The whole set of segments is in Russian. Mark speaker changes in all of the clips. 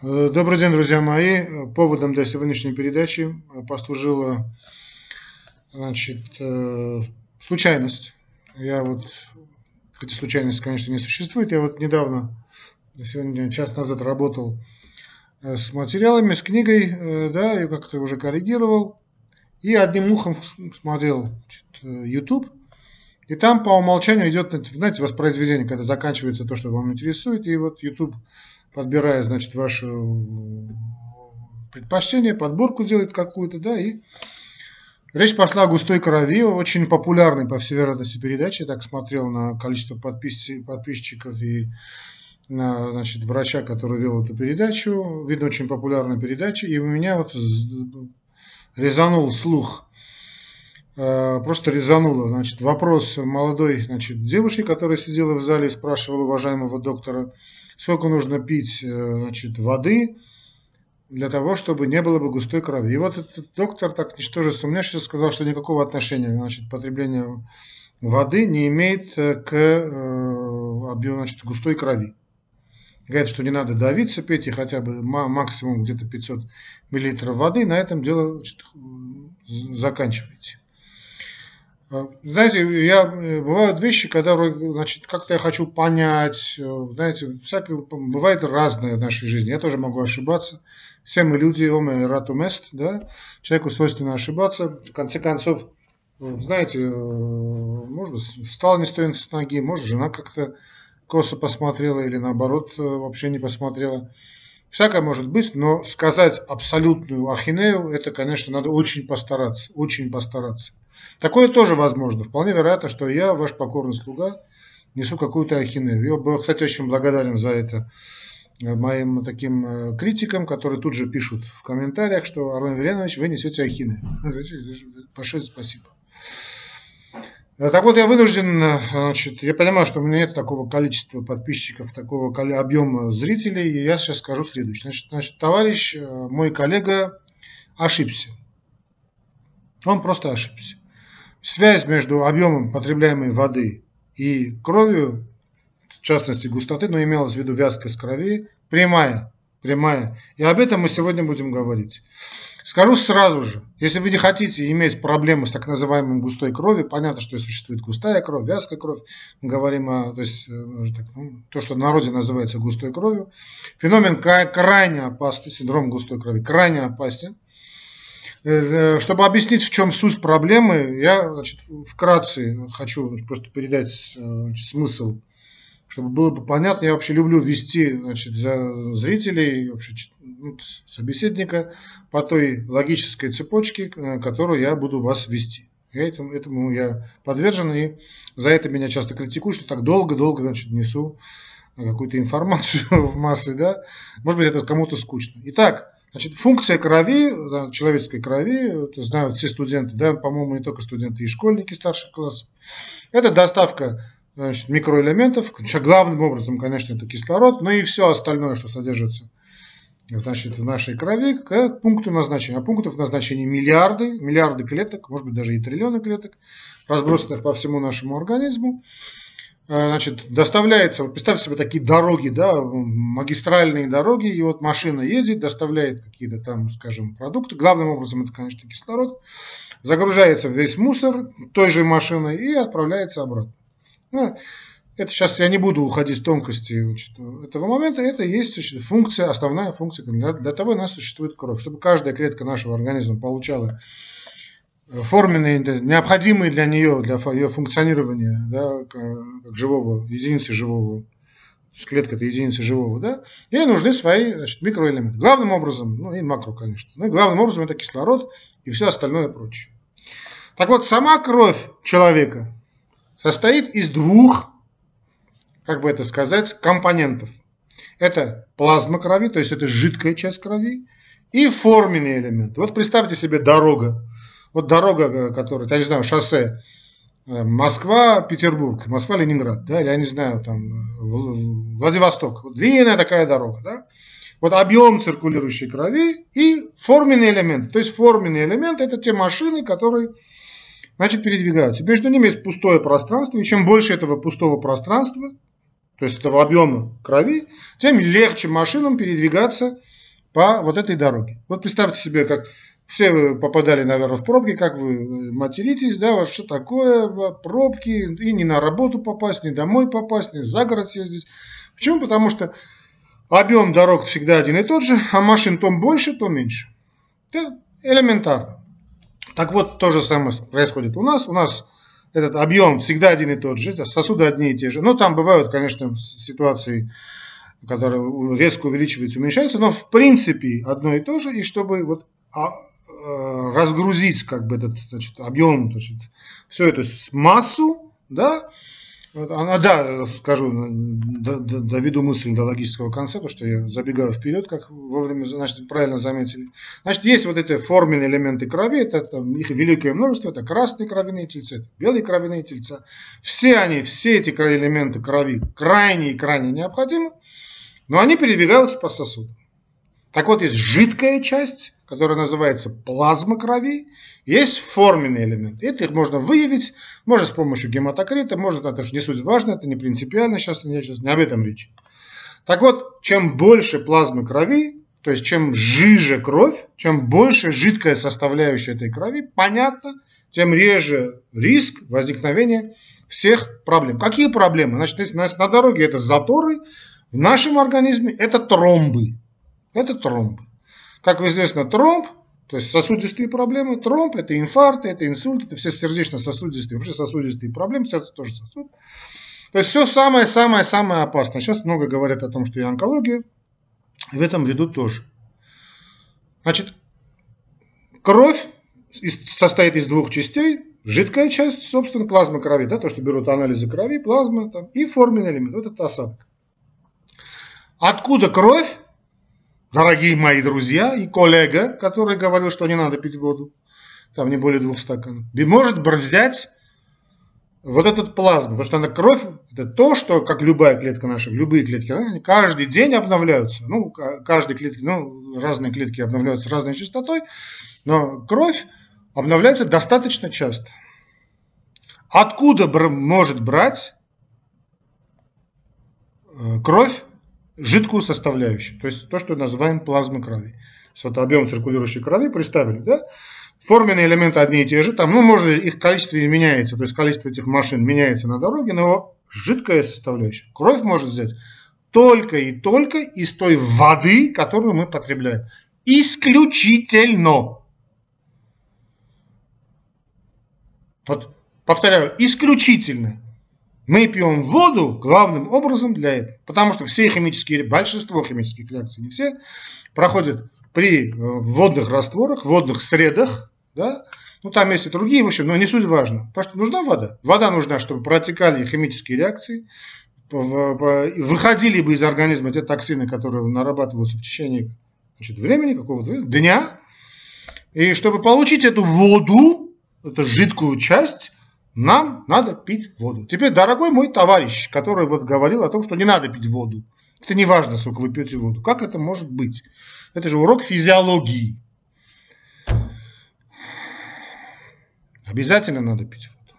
Speaker 1: Э, добрый день, друзья мои. Поводом для сегодняшней передачи послужила значит, э, случайность. Я вот, хотя случайность, конечно, не существует, я вот недавно, сегодня час назад работал э, с материалами, с книгой, да, и как-то уже коррегировал. И одним ухом смотрел значит, YouTube. И там по умолчанию идет, знаете, воспроизведение, когда заканчивается то, что вам интересует. И вот YouTube подбирая, значит, ваше э, предпочтение, подборку делает какую-то, да, и речь пошла о густой крови, очень популярной, по всей вероятности, передаче. Я так смотрел на количество подписчиков и на, значит, врача, который вел эту передачу. Видно, очень популярная передача. И у меня вот резанул слух э, просто резануло. Значит, вопрос молодой значит, девушки, которая сидела в зале и спрашивала уважаемого доктора, сколько нужно пить э, значит, воды для того, чтобы не было бы густой крови. И вот этот доктор так ничтоже сумняшися сказал, что никакого отношения значит, потребление воды не имеет э, к э, объему значит, густой крови. Говорит, что не надо давиться, пейте хотя бы максимум где-то 500 мл воды, на этом дело значит, заканчиваете. Знаете, я, э, бывают вещи, которые, значит, как-то я хочу понять, э, знаете, всякое, бывает разное в нашей жизни, я тоже могу ошибаться, все мы люди, оме ратумест, да, человеку свойственно ошибаться, в конце концов, знаете, э, может быть, встал не с той с ноги, может, жена как-то косо посмотрела или наоборот вообще не посмотрела. Всякое может быть, но сказать абсолютную ахинею, это, конечно, надо очень постараться, очень постараться. Такое тоже возможно. Вполне вероятно, что я, ваш покорный слуга, несу какую-то ахинею. Я был, кстати, очень благодарен за это э, моим таким э, критикам, которые тут же пишут в комментариях, что Арон Веленович, вы несете ахины. Большое спасибо. Э, так вот, я вынужден, значит, я понимаю, что у меня нет такого количества подписчиков, такого объема зрителей, и я сейчас скажу следующее. Значит, значит товарищ, мой коллега ошибся. Он просто ошибся. Связь между объемом потребляемой воды и кровью, в частности густоты, но имелось в виду вязкость крови, прямая, прямая. И об этом мы сегодня будем говорить. Скажу сразу же, если вы не хотите иметь проблемы с так называемой густой кровью, понятно, что существует густая кровь, вязкая кровь, мы говорим о то, есть, э, так, ну, то, что народе называется густой кровью. Феномен крайне опасный, синдром густой крови, крайне опасен. Э, э, чтобы объяснить, в чем суть проблемы, я значит, вкратце хочу просто передать значит, смысл, чтобы было бы понятно. Я вообще люблю вести значит, за зрителей, вообще, ну, собеседника по той логической цепочке, которую я буду вас вести. Я этому, этому я подвержен, и за это меня часто критикуют, что так долго-долго значит, несу какую-то информацию в массы. Да? Может быть, это кому-то скучно. Итак, Значит, функция крови, да, человеческой крови, это знают все студенты, да, по-моему, не только студенты, и школьники старших классов, это доставка значит, микроэлементов, главным образом, конечно, это кислород, но и все остальное, что содержится значит, в нашей крови, к пункту назначения. А пунктов назначения миллиарды, миллиарды клеток, может быть, даже и триллионы клеток, разбросанных по всему нашему организму. Э, значит, доставляется, вот представьте себе такие дороги, да, магистральные дороги, и вот машина едет, доставляет какие-то там, скажем, продукты, главным образом это, конечно, кислород, загружается весь мусор той же машиной и отправляется обратно. Ну, это сейчас я не буду уходить в тонкости этого момента, это есть значит, функция, основная функция, для, для того у нас существует кровь, чтобы каждая клетка нашего организма получала форменные, необходимые для нее, для ее функционирования, да, как живого, единицы живого, клетка это единица живого, да, ей нужны свои значит, микроэлементы. Главным образом, ну и макро, конечно, ну и главным образом это кислород и все остальное прочее. Так вот, сама кровь человека состоит из двух, как бы это сказать, компонентов. Это плазма крови, то есть это жидкая часть крови, и форменный элемент. Вот представьте себе дорога вот дорога, э, которая, я не знаю, шоссе э, Москва-Петербург, Москва-Ленинград, да, или я не знаю, там, э, Владивосток. Вот длинная такая дорога, да. Вот объем циркулирующей крови и форменный элемент. То есть форменный элемент это те машины, которые значит, передвигаются. Между ними есть пустое пространство, и чем больше этого пустого пространства, то есть этого объема крови, тем легче машинам передвигаться по вот этой дороге. Вот представьте себе, как все вы попадали, наверное, в пробки, как вы материтесь, да, вот что такое пробки, и не на работу попасть, не домой попасть, не за город съездить. Почему? Потому что объем дорог всегда один и тот же, а машин то больше, то меньше. Это элементарно. Так вот, то же самое происходит у нас. У нас этот объем всегда один и тот же, сосуды одни и те же. Но там бывают, конечно, ситуации, которые резко увеличиваются, уменьшаются, но в принципе одно и то же. И чтобы вот а, э, разгрузить как бы этот значит, объем, значит, всю эту массу, да, она, да, скажу, доведу мысль до логического концепта, что я забегаю вперед, как вовремя, значит, правильно заметили. Значит, есть вот эти форменные элементы крови, это там, их великое множество, это красные кровяные тельца, это белые кровяные тельца. Все они, все эти элементы крови крайне и крайне необходимы, но они передвигаются по сосудам. Так вот, есть жидкая часть, которая называется плазма крови, есть форменный элемент. Это их можно выявить, можно с помощью гематокрита, может, это же не суть важно, это не принципиально, сейчас, не, сейчас не об этом речь. Так вот, чем больше плазмы крови, то есть чем жиже кровь, чем больше жидкая составляющая этой крови, понятно, тем реже риск возникновения всех проблем. Какие проблемы? Значит, на дороге это заторы, в нашем организме это тромбы. Это тромбы. Как известно, тромб, то есть сосудистые проблемы, тромб, это инфаркты, это инсульт, это все сердечно-сосудистые, вообще сосудистые проблемы, сердце тоже сосуд. То есть все самое-самое-самое опасное. Сейчас много говорят о том, что и онкология, в этом ряду тоже. Значит, кровь состоит из двух частей. Жидкая часть, собственно, плазма крови, да, то, что берут анализы крови, плазма, там, и форменный элемент, вот это осадок. Откуда кровь? Дорогие мои друзья и коллега, который говорил, что не надо пить воду, там не более двух стаканов, может взять вот этот плазму, потому что она кровь, это то, что, как любая клетка наша, любые клетки, они каждый день обновляются. Ну, каждой клетки, ну, разные клетки обновляются разной частотой, но кровь обновляется достаточно часто. Откуда может брать э, кровь жидкую составляющую, то есть то, что называем плазмой крови. Вот объем циркулирующей крови представили, да? Форменные элементы одни и те же, там, ну, может, их количество и меняется, то есть количество этих машин меняется на дороге, но жидкая составляющая. Кровь может взять только и только из той воды, которую мы потребляем. Исключительно. Вот, повторяю, исключительно. Мы пьем воду главным образом для этого, потому что все химические, большинство химических реакций, не все, проходят при э, водных растворах, водных средах, да, ну там есть и другие, в общем, но не суть важно. Потому что нужна вода. Вода нужна, чтобы протекали химические реакции, выходили бы из организма те токсины, которые нарабатываются в течение значит, времени, какого-то дня. И чтобы получить эту воду, эту жидкую часть, нам надо пить воду. Теперь, дорогой мой товарищ, который вот говорил о том, что не надо пить воду. Это не важно, сколько вы пьете воду. Как это может быть? Это же урок физиологии. Обязательно надо пить воду.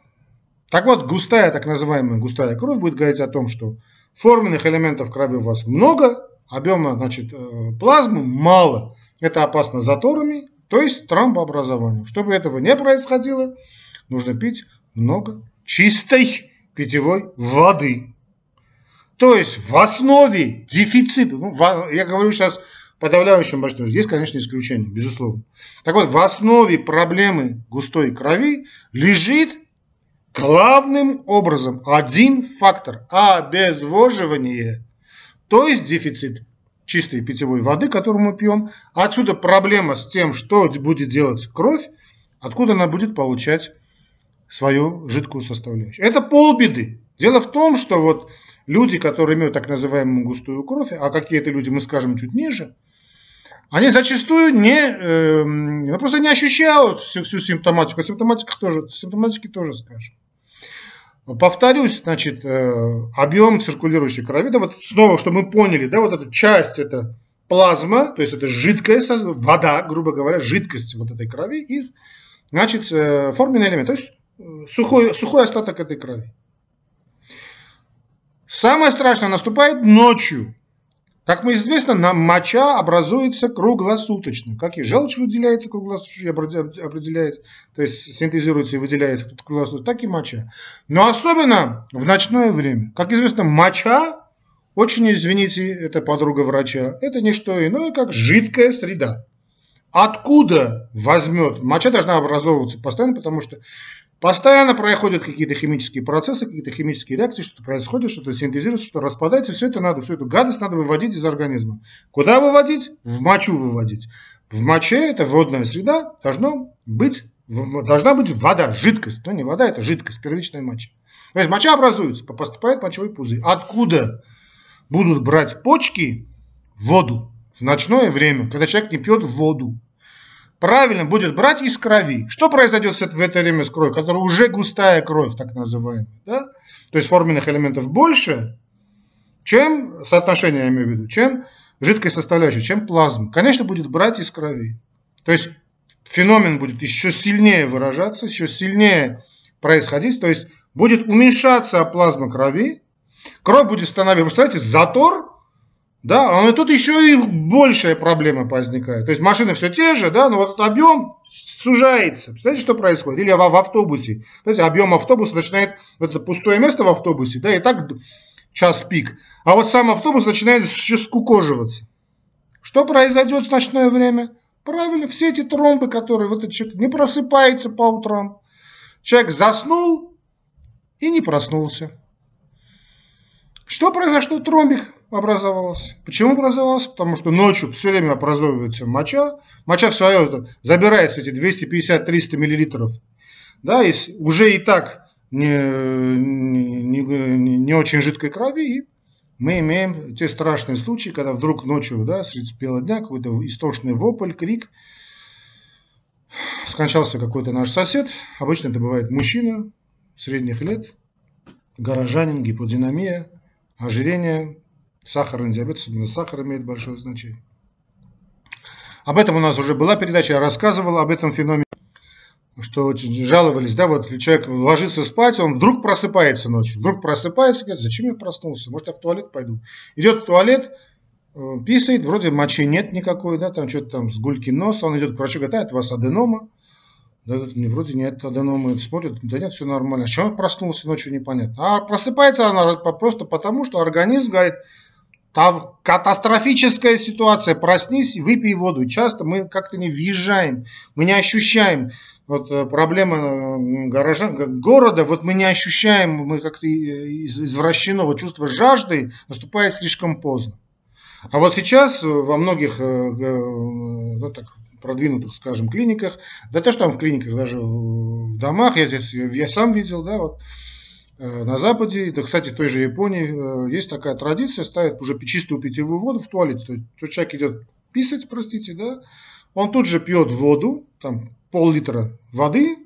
Speaker 1: Так вот, густая, так называемая густая кровь будет говорить о том, что форменных элементов крови у вас много, объема значит, э, плазмы мало. Это опасно заторами, то есть тромбообразованием. Чтобы этого не происходило, нужно пить много чистой питьевой воды. То есть в основе дефицита, ну, я говорю сейчас подавляющем большинстве, есть, конечно, исключения, безусловно. Так вот, в основе проблемы густой крови лежит главным образом один фактор – обезвоживание, то есть дефицит чистой питьевой воды, которую мы пьем. Отсюда проблема с тем, что будет делать кровь, откуда она будет получать свою жидкую составляющую. Это полбеды. Дело в том, что вот люди, которые имеют так называемую густую кровь, а какие-то люди, мы скажем, чуть ниже, они зачастую не, э, просто не ощущают всю, всю симптоматику. Симптоматика тоже, симптоматики тоже скажем. Повторюсь, значит, э, объем циркулирующей крови, да, вот снова, что мы поняли, да, вот эта часть, это плазма, то есть это жидкая вода, грубо говоря, жидкость вот этой крови и, значит, э, форменный элемент, то есть сухой, сухой остаток этой крови. Самое страшное наступает ночью. Как мы известно, на моча образуется круглосуточно. Как и желчь выделяется круглосуточно, определяется, то есть синтезируется и выделяется круглосуточно, так и моча. Но особенно в ночное время. Как известно, моча, очень извините, это подруга врача, это не что иное, как жидкая среда. Откуда возьмет? Моча должна образовываться постоянно, потому что Постоянно происходят какие-то химические процессы, какие-то химические реакции, что-то происходит, что-то синтезируется, что распадается. Все это надо, всю эту гадость надо выводить из организма. Куда выводить? В мочу выводить. В моче, это водная среда, должно быть, должна быть вода, жидкость. Но не вода, это жидкость, первичная моча. То есть моча образуется, поступает мочевой пузырь. Откуда будут брать почки воду в ночное время, когда человек не пьет воду? Правильно будет брать из крови. Что произойдет в это время с кровью, которая уже густая кровь, так называемая, да? То есть форменных элементов больше, чем соотношение, я имею в виду, чем жидкой составляющей, чем плазма. Конечно, будет брать из крови. То есть феномен будет еще сильнее выражаться, еще сильнее происходить, то есть будет уменьшаться плазма крови, кровь будет становиться, представляете, затор да, а тут еще и большая проблема возникает. То есть машины все те же, да, но вот этот объем сужается. Представляете, что происходит? Или в, в автобусе. Знаете, объем автобуса начинает, вот это пустое место в автобусе, да, и так час пик. А вот сам автобус начинает скукоживаться. Что произойдет в ночное время? Правильно, все эти тромбы, которые вот этот человек не просыпается по утрам. Человек заснул и не проснулся. Что произошло? Тромбик образовалась. Почему образовалась? Потому что ночью все время образовывается моча. Моча в свое это забирается эти 250-300 миллилитров. Да, и уже и так не, не, не, не очень жидкой крови. И мы имеем те страшные случаи, когда вдруг ночью, да, среди бела дня, какой-то истошный вопль, крик. Скончался какой-то наш сосед. Обычно это бывает мужчина средних лет, горожанин, гиподинамия, ожирение, Сахарный диабет, особенно сахар имеет большое значение. Об этом у нас уже была передача, я рассказывал об этом феномене, что очень жаловались, да, вот человек ложится спать, он вдруг просыпается ночью, вдруг просыпается, говорит, зачем я проснулся, может я в туалет пойду. Идет в туалет, э, писает, вроде мочи нет никакой, да, там что-то там с гульки носа, он идет к врачу, говорит, а, это у вас аденома, да, вроде нет аденомы, смотрит, да нет, все нормально. А он проснулся ночью, непонятно. А просыпается она просто потому, что организм говорит, там катастрофическая ситуация, проснись, выпей воду. Часто мы как-то не въезжаем, мы не ощущаем вот э, проблема э, горожан, города, вот мы не ощущаем, мы как-то извращено, чувство жажды наступает слишком поздно. А вот сейчас во многих э, ну, так, продвинутых, скажем, клиниках, да то, что там в клиниках, даже в домах, я здесь, я сам видел, да, вот, Э, на Западе, да, кстати, в той же Японии э, есть такая традиция, ставят уже чистую питьевую воду в туалете. То есть человек идет писать, простите, да, он тут же пьет воду, там пол-литра воды,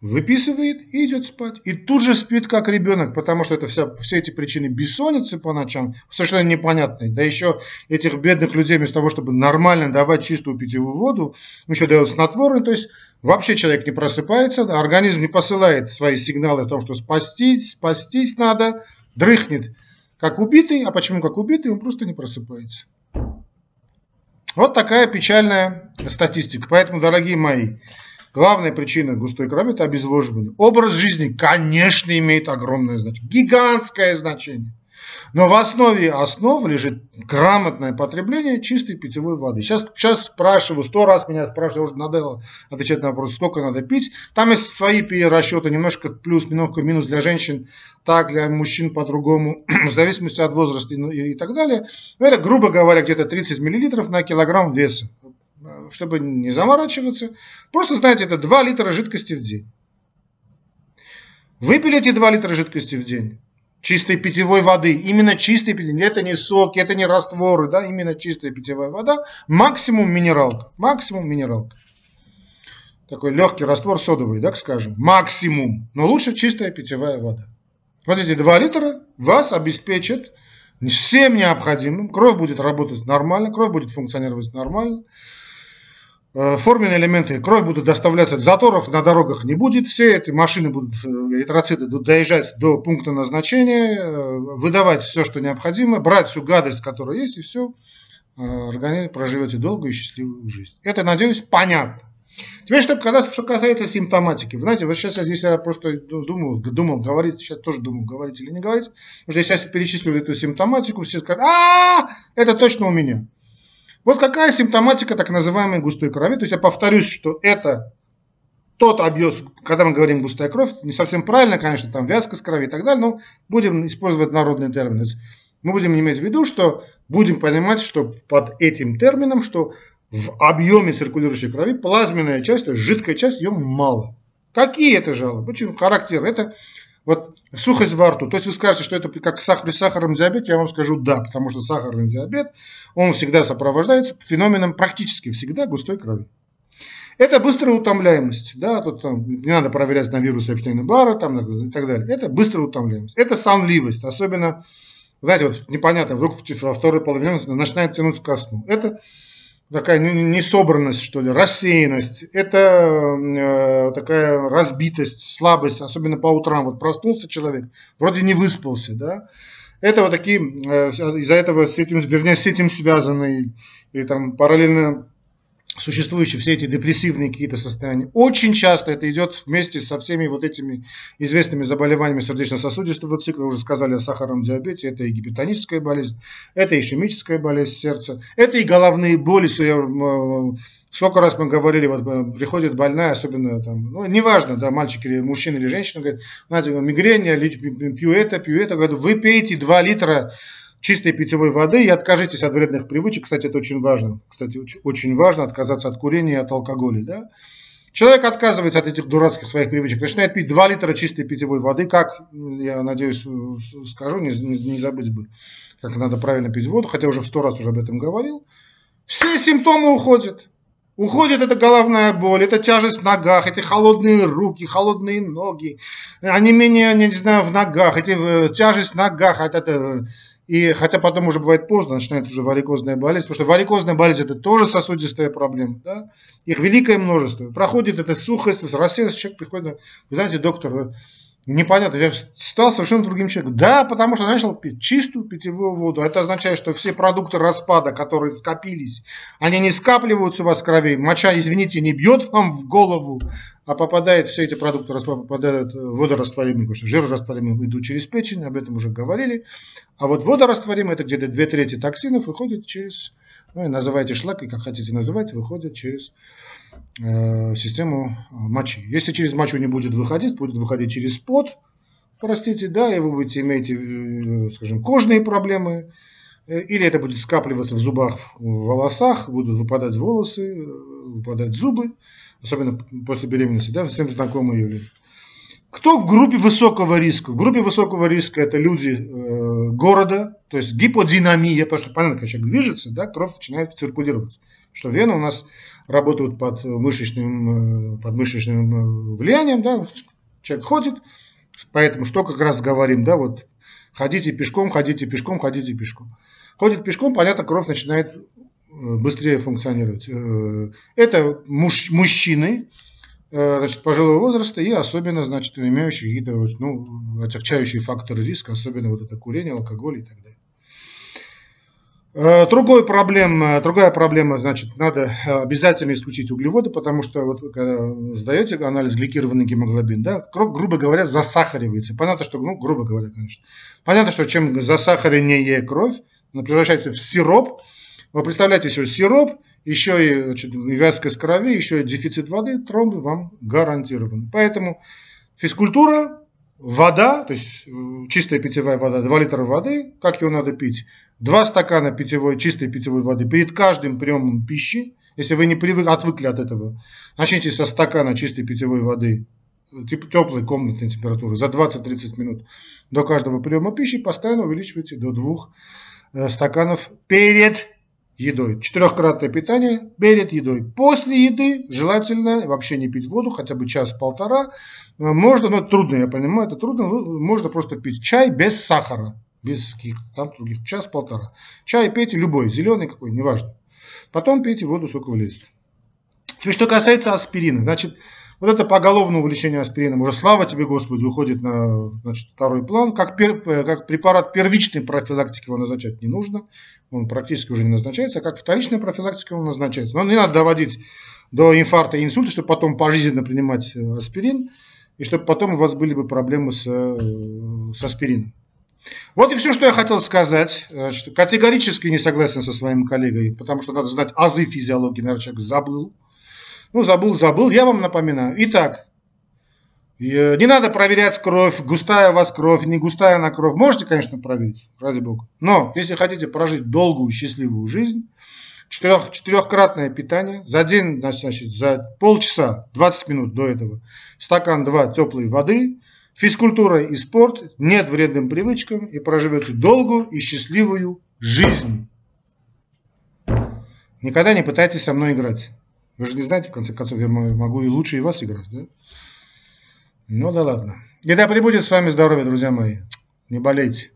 Speaker 1: выписывает и идет спать. И тут же спит как ребенок, потому что это вся, все эти причины бессонницы по ночам совершенно непонятные. Да еще этих бедных людей вместо того, чтобы нормально давать чистую питьевую воду, еще дают снотворные, то есть вообще человек не просыпается, организм не посылает свои сигналы о том, что спастись, спастись надо, дрыхнет как убитый, а почему как убитый, он просто не просыпается. Вот такая печальная статистика. Поэтому, дорогие мои, Главная причина густой крови – это обезвоживание. Образ жизни, конечно, имеет огромное значение, гигантское значение. Но в основе основ лежит грамотное потребление чистой питьевой воды. Сейчас, сейчас спрашиваю, сто раз меня спрашивают, уже надо отвечать на вопрос, сколько надо пить. Там есть свои расчеты, немножко плюс, немножко минус для женщин, так, для мужчин по-другому, в зависимости от возраста и, и так далее. Это, грубо говоря, где-то 30 мл на килограмм веса чтобы не заморачиваться, просто знаете, это 2 литра жидкости в день. Выпили эти 2 литра жидкости в день, чистой питьевой воды, именно чистой питьевой, это не соки, это не растворы, да, именно чистая питьевая вода, максимум минералка, максимум минералка. Такой легкий раствор содовый, так скажем, максимум, но лучше чистая питьевая вода. Вот эти 2 литра вас обеспечат всем необходимым, кровь будет работать нормально, кровь будет функционировать нормально, Э, форменные элементы, кровь будут доставляться, заторов на дорогах не будет, все эти машины будут, э, эритроциты доезжать до пункта назначения, э, выдавать все, что необходимо, брать всю гадость, которая есть, и все, организм проживете долгую и счастливую жизнь. Это, надеюсь, понятно. Теперь, что, когда, что касается симптоматики. Вы знаете, вот сейчас я здесь я просто думал, думал, говорить, сейчас тоже думал, говорить или не говорить. Потому что я сейчас перечислю эту симптоматику, все скажут, а, это точно у меня. Вот какая симптоматика так называемой густой крови. То есть я повторюсь, что это тот объем, когда мы говорим густая кровь, не совсем правильно, конечно, там вязкость крови и так далее, но будем использовать народный термин. Мы будем иметь в виду, что будем понимать, что под этим термином, что в объеме циркулирующей крови плазменная часть, то есть жидкая часть, ее мало. Какие это жалобы? Очень характерно. Это вот сухость во рту. То есть вы скажете, что это как сахар, при сахарном диабете, я вам скажу да, потому что сахарный диабет, он всегда сопровождается феноменом практически всегда густой крови. Это быстрая утомляемость, да, тут там, не надо проверять на вирусы Эпштейна-Барра там, и так далее. Это быстрая утомляемость. Это сонливость, особенно, знаете, вот непонятно, вдруг во второй половине начинает тянуться ко сну. Это такая несобранность, что ли, рассеянность, это э, такая разбитость, слабость, особенно по утрам. Вот проснулся человек, вроде не выспался, да. Это вот такие, э, из-за этого с этим, вернее, с этим связанные и там параллельно существующие все эти депрессивные какие-то состояния. Очень часто это идет вместе со всеми вот этими известными заболеваниями сердечно-сосудистого цикла. Уже сказали о сахарном диабете. Это и гипертоническая болезнь, это и ишемическая болезнь сердца, это и головные боли. Что я, сколько раз мы говорили, вот э, приходит больная, особенно там, ну, неважно, да, мальчик или мужчина или женщина, говорит, знаете, мигрень, я пью это, пью это, говорю, вы пейте 2 литра чистой питьевой воды и откажитесь от вредных привычек. Кстати, это очень важно. Кстати, очень важно отказаться от курения и от алкоголя. Да? Человек отказывается от этих дурацких своих привычек, начинает пить 2 литра чистой питьевой воды, как, я надеюсь, скажу, не, не, не забыть бы, как надо правильно пить воду, хотя уже в сто раз уже об этом говорил. Все симптомы уходят. Уходит эта головная боль, эта тяжесть в ногах, эти холодные руки, холодные ноги, они менее, не знаю, в ногах, эти э, тяжесть в ногах, это, это и хотя потом уже бывает поздно, начинается уже варикозная болезнь, потому что варикозная болезнь это тоже сосудистая проблема. Да? Их великое множество. Проходит эта сухость, рассеянность, человек приходит, вы знаете, доктор, непонятно, я стал совершенно другим человеком. Да, потому что начал пить чистую питьевую воду. Это означает, что все продукты распада, которые скопились, они не скапливаются у вас в крови. Моча, извините, не бьет вам в голову, а попадает, все эти продукты попадают водорастворимые, потому что жирорастворимые идут через печень, об этом уже говорили. А вот водорастворимые, это где-то две трети токсинов выходит через, ну, называйте и как хотите называть, выходит через э, систему мочи. Если через мочу не будет выходить, будет выходить через пот, простите, да, и вы будете иметь, э, скажем, кожные проблемы, э, или это будет скапливаться в зубах, в волосах, будут выпадать волосы, э, выпадать зубы особенно после беременности, да, всем знакомые. Кто в группе высокого риска? В группе высокого риска это люди э, города, то есть гиподинамия, потому что понятно, когда человек движется, да, кровь начинает циркулировать. Что вены у нас работают под мышечным, э, под мышечным э, влиянием, да, человек ходит, поэтому что как раз говорим, да, вот ходите пешком, ходите пешком, ходите пешком. Ходит пешком, понятно, кровь начинает Э, быстрее функционировать. Э, это муж, мужчины э, значит, пожилого возраста и особенно значит, имеющие какие-то ну, отягчающие факторы риска, особенно вот это курение, алкоголь и так далее. Другой проблема, другая проблема, значит, надо обязательно исключить углеводы, потому что вот когда сдаете анализ гликированный гемоглобин, да, кровь, грубо говоря, засахаривается. Понятно, что, ну, грубо говоря, конечно. Понятно, что чем засахареннее кровь, она превращается в сироп, вы представляете еще сироп, еще и значит, вязкость крови, еще и дефицит воды, тромбы вам гарантированы. Поэтому физкультура, вода, то есть э, чистая питьевая вода, 2 литра воды, как ее надо пить? 2 стакана питьевой, чистой питьевой воды перед каждым приемом пищи. Если вы не привык, отвыкли от этого, начните со стакана чистой питьевой воды теплой комнатной температуры за 20-30 минут до каждого приема пищи, постоянно увеличивайте до 2 э, стаканов перед едой. Четырехкратное питание перед едой. После еды желательно вообще не пить воду, хотя бы час-полтора. Можно, но трудно, я понимаю, это трудно, но можно просто пить чай без сахара, без каких там других, час-полтора. Чай пейте любой, зеленый какой, неважно. Потом пейте воду, сколько влезет. Теперь, что касается аспирина, значит, вот это поголовное увлечение аспирином уже, слава тебе, Господи, уходит на значит, второй план. Как, пер, э, как препарат первичной профилактики его назначать не нужно, он практически уже не назначается, а как вторичная профилактика он назначается. Но не надо доводить до инфаркта и инсульта, чтобы потом пожизненно принимать э, аспирин, и чтобы потом у вас были бы проблемы с, э, с аспирином. Вот и все, что я хотел сказать. Значит, категорически не согласен со своим коллегой, потому что надо знать азы физиологии, наверное, человек забыл. Ну, забыл, забыл, я вам напоминаю. Итак, э, не надо проверять кровь, густая у вас кровь, не густая на кровь. Можете, конечно, проверить, ради бога. Но если хотите прожить долгую, счастливую жизнь, четырех, четырехкратное питание, за день, значит, за полчаса, 20 минут до этого, стакан 2 теплой воды, физкультура и спорт, нет вредным привычкам и проживете долгую и счастливую жизнь. Никогда не пытайтесь со мной играть. Вы же не знаете, в конце концов, я могу и лучше и вас играть, да? Ну да ладно. И да пребудет с вами здоровье, друзья мои. Не болейте.